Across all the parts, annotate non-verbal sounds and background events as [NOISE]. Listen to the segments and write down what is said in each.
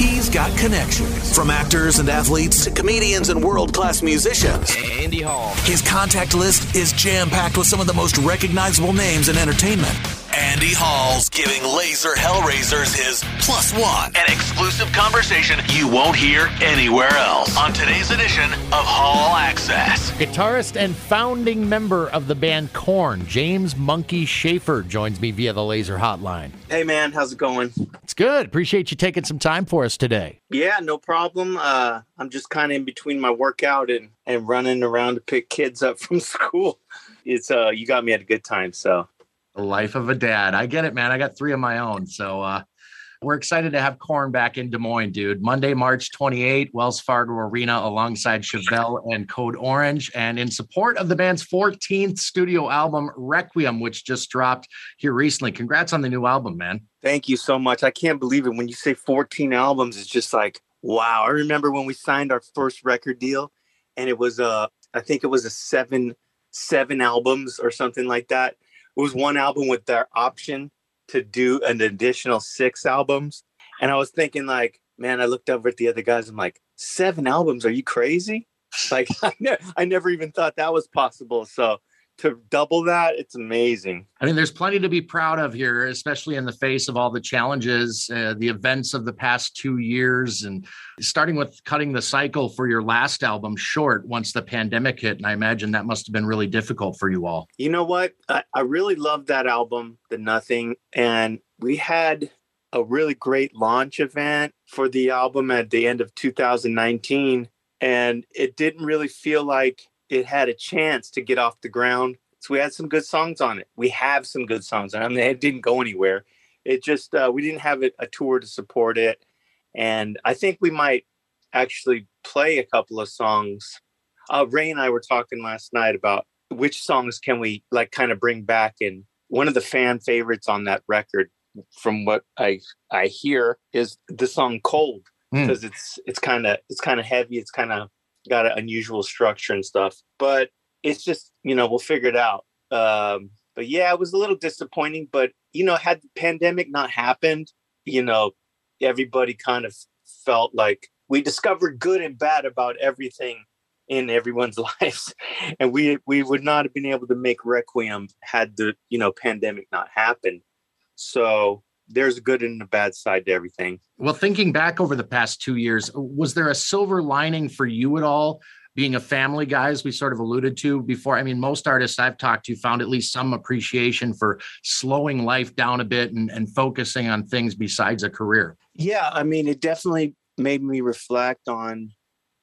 He's got connections from actors and athletes to comedians and world class musicians. Andy Hall. His contact list is jam packed with some of the most recognizable names in entertainment. Andy Hall's giving Lazer Hellraisers his plus one, an exclusive conversation you won't hear anywhere else on today's edition of Hall Access. Guitarist and founding member of the band Korn, James Munky Shaffer, joins me via the Lazer Hotline. Hey man, how's it going? It's good. Appreciate you taking some time for us today. Yeah, no problem. Uh, I'm just kind of in between my workout and and running around to pick kids up [LAUGHS] from school. It's uh, you got me at a good time. So Life of a dad. I get it, man. I got three of my own. So uh, we're excited to have Korn back in Des Moines, dude. Monday, March 28, Wells Fargo Arena alongside Chevelle and Code Orange. And in support of the band's 14th studio album, Requiem, which just dropped here recently. Congrats on the new album, man. thank you so much. I can't believe it when you say 14 albums. It's just like wow. I remember when we signed our first record deal, and it was uh, I think it was a seven seven albums or something like that. It was one album with their option to do an additional six albums. And I was thinking, like, man, I looked over at the other guys. I'm like, seven albums? Are you crazy? Like, [LAUGHS] I, ne- I never even thought that was possible. So to double that, it's amazing. I mean, there's plenty to be proud of here, especially in the face of all the challenges, uh, the events of the past two years, and starting with cutting the cycle for your last album short once the pandemic hit. And I imagine that must have been really difficult for you all. You know what? I, I really loved that album, The Nothing. And we had a really great launch event for the album at the end of 2019. And it didn't really feel like it had a chance to get off the ground. So we had some good songs on it. We have some good songs. on it. I mean, it didn't go anywhere. It just, uh, we didn't have a, a tour to support it. And I think we might actually play a couple of songs. Uh, Ray and I were talking last night about which songs can we like kind of bring back and one of the fan favorites on that record from what i i hear is the song cold Hmm. because it's it's kind of it's kind of heavy it's kind of got an unusual structure and stuff but it's just you know we'll figure it out. Um but yeah it was a little disappointing but you know had the pandemic not happened you know everybody kind of felt like we discovered good and bad about everything in everyone's [LAUGHS] lives and we we would not have been able to make requiem had the you know pandemic not happened. So there's a good and a bad side to everything Well, thinking back over the past two years, was there a silver lining for you at all? Being a family guy, as we sort of alluded to before. I mean, most artists I've talked to found at least some appreciation for slowing life down a bit and, and focusing on things besides a career. yeah i mean it definitely made me reflect on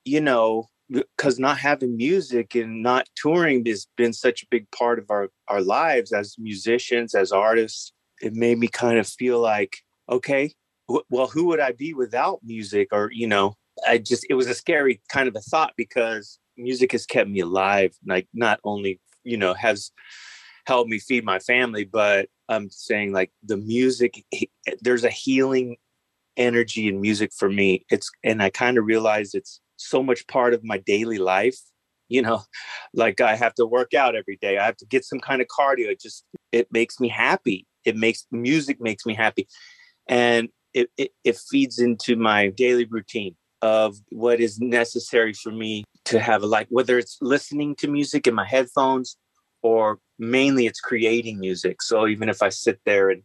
you know because not having music and not touring has been such a big part of our our lives as musicians as artists it made me kind of feel like okay w- well who would i be without music or you know i just it was a scary kind of a thought because music has kept me alive like not only you know has helped me feed my family but i'm saying like the music eh, there's a healing energy in music for me. It's and i kind of realized it's so much part of my daily life you know like i have to work out every day i have to get some kind of cardio it just it makes me happy it makes music makes me happy. And it, it, it feeds into my daily routine of what is necessary for me to have a life whether it's listening to music in my headphones or mainly it's creating music. So even if i sit there and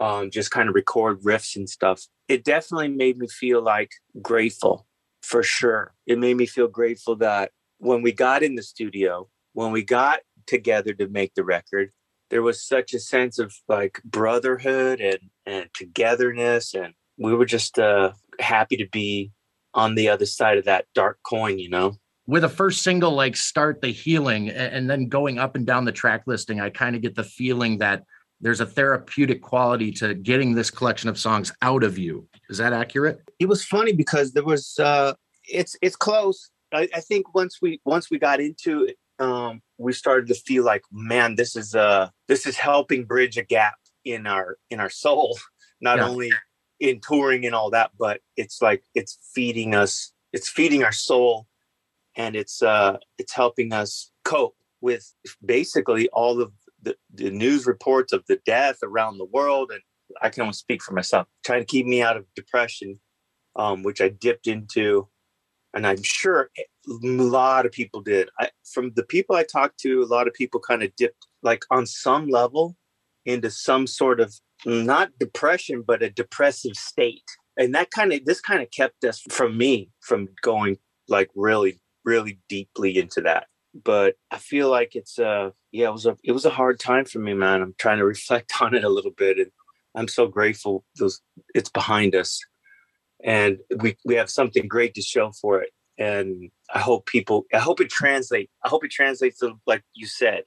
um, just kind of record riffs and stuff it definitely made me feel like grateful for sure. It made me feel grateful that when we got in the studio when we got together to make the record there was such a sense of like brotherhood and and togetherness and we were just uh happy to be on the other side of that dark coin you know With a first single like Start the Healing and then going up and down the track listing, I kind of get the feeling that there's a therapeutic quality to getting this collection of songs out of you. Is that accurate? it was funny because there was uh it's it's close I, I think once we once we got into it um we started to feel like man this is uh this is helping bridge a gap in our in our soul [LAUGHS] not Yeah. only in touring and all that but it's like it's feeding us it's feeding our soul and it's uh it's helping us cope with basically all of the, the news reports of the death around the world and i can only speak for myself trying to keep me out of depression um, which I dipped into, and I'm sure a lot of people did. I, from the people I talked to, a lot of people kind of dipped, like on some level, into some sort of not depression, but a depressive state. And that kind of this kind of kept us from me from going like really, really deeply into that. But I feel like it's uh yeah, it was a it was a hard time for me, man. I'm trying to [LAUGHS] reflect on it a little bit and I'm so grateful those it's behind us. And we we have something great to show for it. And I hope people I hope it translates. I hope it translates to like you said.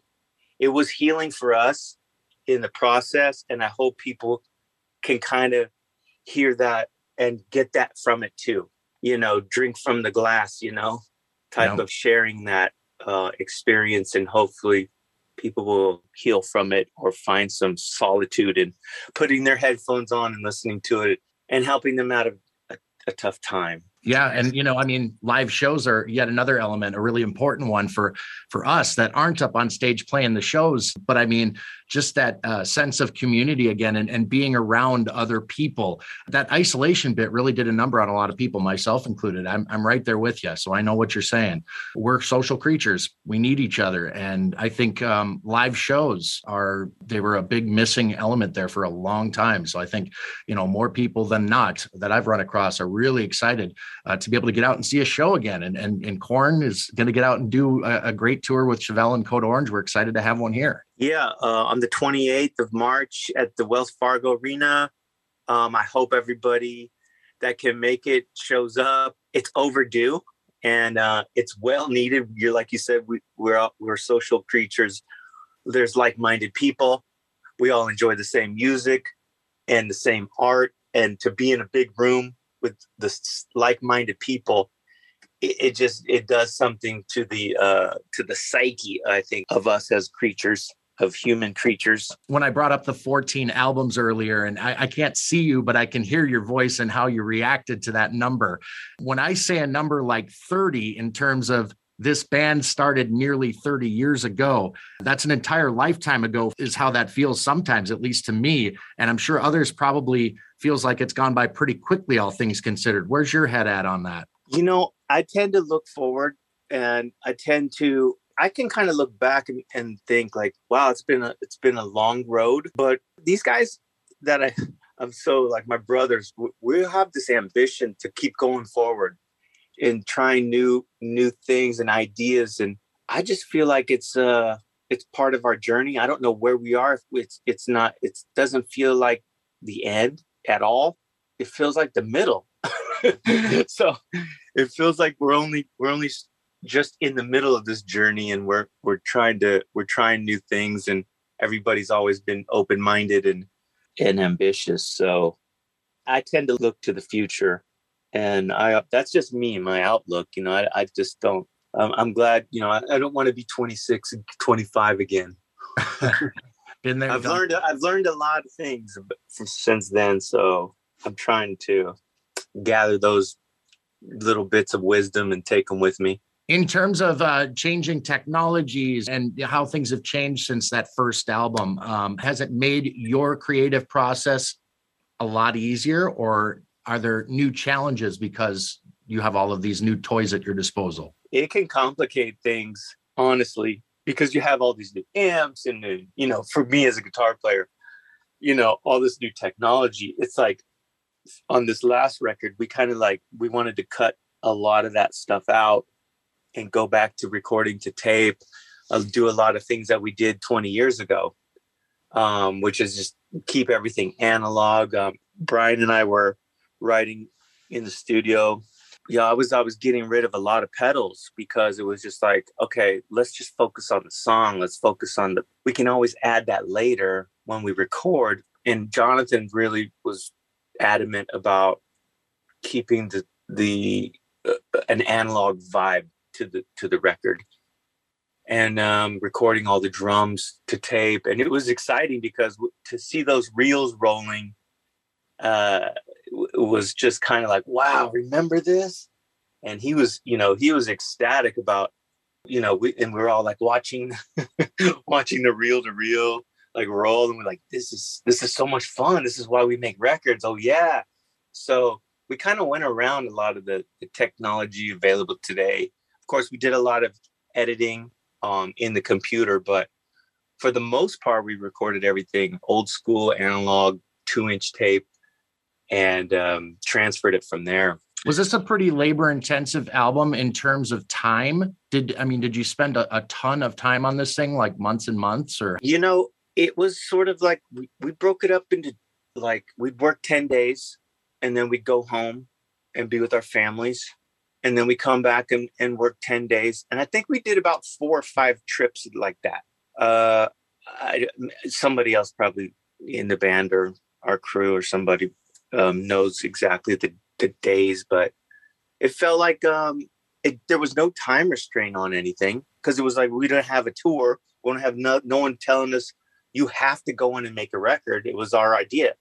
It was healing for us in the process. And I hope people can kind of hear that and get that from it too. You know, drink from the glass, you know, type yeah. of sharing that uh, experience. And hopefully people will heal from it or find some solitude in putting their headphones on and listening to it and helping them out of a, tough time. Yeah, and you know, I mean, live shows are yet another element, a really important one for for us that aren't up on stage playing the shows. But I mean, just that uh, sense of community again and, and being around other people. That isolation bit really did a number on a lot of people, myself included. I'm, I'm right there with you. So I know what you're saying. We're social creatures. We need each other. And I think um, live shows are, they were a big missing element there for a long time. So I think, you know, more people than not that I've run across are really excited uh, to be able to get out and see a show again. And, and, and Korn is going to get out and do a, a great tour with Chevelle and Code Orange. We're excited to have one here. Yeah, uh, on the 28th of March at the Wells Fargo Arena. Um, I hope everybody that can make it shows up. It's overdue and uh, it's well needed. You're like you said, we, we're we're social creatures. There's like-minded people. We all enjoy the same music and the same art, and to be in a big room with the like-minded people it, it, just it does something to the uh to the psyche i think of us as creatures of human creatures. When I brought up the 14 albums earlier, and I, I, can't see you, but I can hear your voice and how you reacted to that number. When I say a number like 30 in terms of this band started nearly 30 years ago. That's an entire lifetime ago, is how that feels sometimes, at least to me. And I'm sure others probably feels like it's gone by pretty quickly, all things considered. Where's your head at on that? You know, I tend to look forward and I tend to I can kind of look back and, and think like, wow, it's been a it's been a long road. But these guys that I [LAUGHS] I'm so like my brothers, we have this ambition to keep going forward and trying new new things and ideas. And I just feel like it's uh it's part of our journey. I don't know where we are. It's it's not. It doesn't feel like the end at all. It feels like the middle. [LAUGHS] so it feels like we're only we're only just in the middle of this journey and we're we're trying to we're trying new things and everybody's always been open-minded and and ambitious so i tend to look to the future and i that's just me my outlook you know i, I just don't I'm, I'm glad you know I, I don't want to be 26 and 25 again [LAUGHS] been there i've done. learned i've learned a lot of things since then so i'm trying to gather those little bits of wisdom and take them with me in terms of uh, changing technologies and how things have changed since that first album um, has it made your creative process a lot easier or are there new challenges because you have all of these new toys at your disposal it can complicate things honestly because you have all these new amps and new, you know for me as a guitar player you know all this new technology it's like on this last record we kind of like we wanted to cut a lot of that stuff out and go back to recording to tape, uh, do a lot of things that we did 20 years ago, um, which is just keep everything analog. Um, Brian and I were writing in the studio. Yeah, I was I was getting rid of a lot of pedals because it was just like, okay, let's just focus on the song. Let's focus on the. We can always add that later when we record. And Jonathan really was adamant about keeping the the uh, an analog vibe to the to the record and um, recording all the drums to tape and it was exciting because to see those reels rolling uh, was just kind of like wow remember this? And he was you know he was ecstatic about you know we, and we are all like watching [LAUGHS] watching the reel to reel like roll and we're like this is this is so much fun. This is why we make records. Oh yeah. So we kind of went around a lot of the, the technology available today. Of course, we did a lot of editing um, in the computer, but for the most part, we recorded everything old school analog two inch tape and um, transferred it from there. Was this a pretty labor intensive album in terms of time? Did I mean, did you spend a, a, ton of time on this thing, like months and months, or? You know, it was sort of like we, we broke it up into like we'd work 10 days and then we'd go home and be with our families. And then we come back and, and work 10 days. And I think we did about four or five trips like that. Uh, I, somebody else probably in the band or our crew or somebody um, knows exactly the, the days, but it felt like um, it, there was no time restraint on anything because it was like we don't have a tour. We don't have no, no one telling us you have to go in and make a record. It was our idea.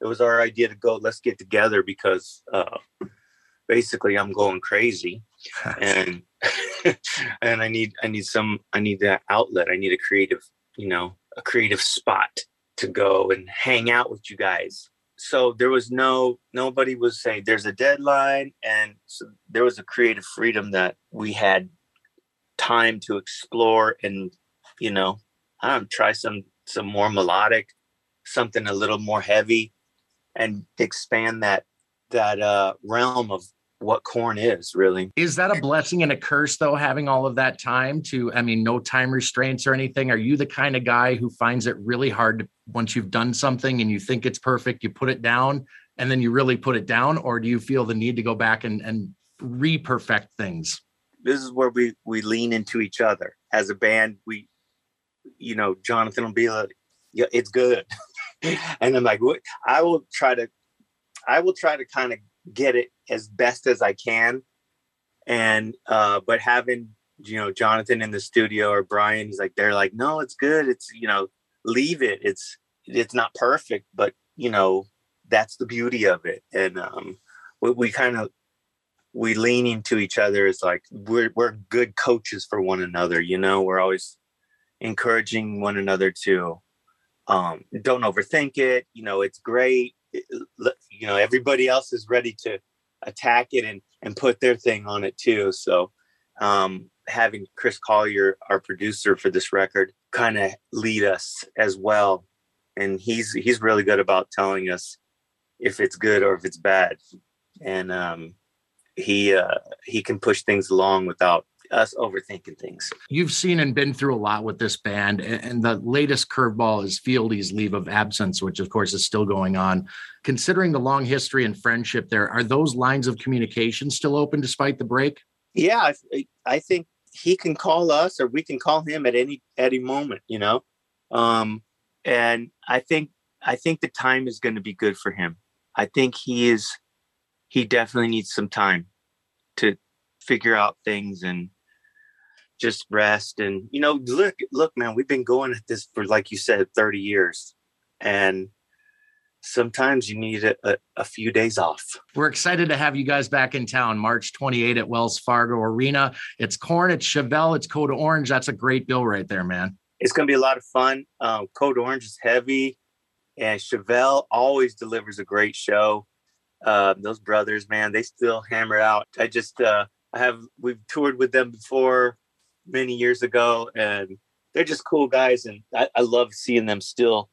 It was our idea to go. Let's get together because uh, basically I'm going crazy, [LAUGHS] and [LAUGHS] and I need I need some I need that outlet. I need a creative you know a creative spot to go and hang out with you guys so there was no nobody was saying there's a deadline and so there was a creative freedom that we had time to explore and you know don't try some some more melodic something a little more heavy and expand that that uh realm of what Korn is really. Is that a blessing and a curse though, having all of that time to, I mean, no time restraints or anything? Are you the kind of guy who finds it really hard to, once you've done something and you think it's perfect, you put it down and then you really put it down? Or do you feel the need to go back and, and re-perfect things? This is where we, we lean into each other as a band. We, you know, Jonathan will be like, yeah, it's good. [LAUGHS] and I'm like, what? I will try to, I will try to kind of get it as best as I can. And uh, but having you know Jonathan in the studio or Brian, he's like they're like, no, it's good. It's you know, leave it. It's it's not perfect, but you know, that's the beauty of it. And um, we, we kind of we lean into each other as like we're we're good coaches for one another. You know, we're always encouraging one another to um, don't overthink it. You know, it's great you know everybody else is ready to attack it and and put their thing on it too. So um having chris collier our producer for this record kind of lead us as well. And he's he's really good about telling us if it's good or if it's bad. And um he uh he can push things along without us overthinking things. You've seen and been through a lot with this band, and the latest curveball is Fieldy's leave of absence, which of course is still going on. Considering the long history and friendship there, are those lines of communication still open despite the break? Yeah, I, I think he can call us, or we can call him at any at any moment. You know, um, and I think I think the time is going to be good for him. I think he is. He definitely needs some time to figure out things and just rest and you know look look man we've been going at this for like you said 30 years. And sometimes you need a, a, a, few days off. We're excited to have you guys back in town march 28 at wells fargo arena. It's Korn, it's chevelle it's code orange. That's a great bill right there man. It's going to be a lot of fun. Um, code orange is heavy and chevelle always delivers a great show. Uh, those brothers man they still hammer out. I just uh, i have we've toured with them before many years ago, and they're just cool guys, and I, I love seeing them still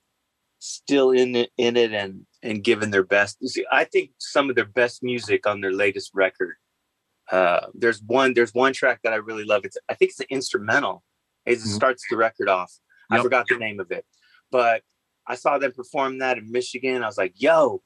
still in it, in it and and giving their best. See, I think some of their best music on their latest record. Uh, there's one there's one track that I really love. It's I think it's an instrumental. It mm-hmm. starts the record off. Yep. I forgot the name of it, but I saw them perform that in Michigan. I was like, "Yo,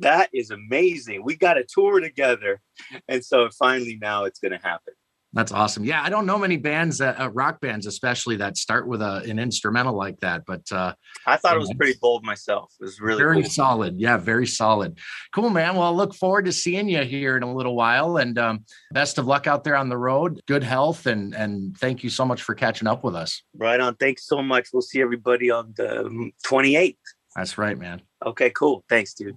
that is amazing. We got a tour together." And so finally, now it's going to happen. That's awesome. Yeah, I don't know many bands, that, uh, rock bands especially, that start with a, an instrumental like that. But uh, I thought it was pretty bold myself. It was really very cool. solid. Yeah, very solid. Cool, man. Well, I look forward to seeing you here in a little while, and um, best of luck out there on the road. Good health, and and thank you so much for catching up with us. Right on. Thanks so much. We'll see everybody on the 28th. That's right, man. Okay, cool. Thanks, dude.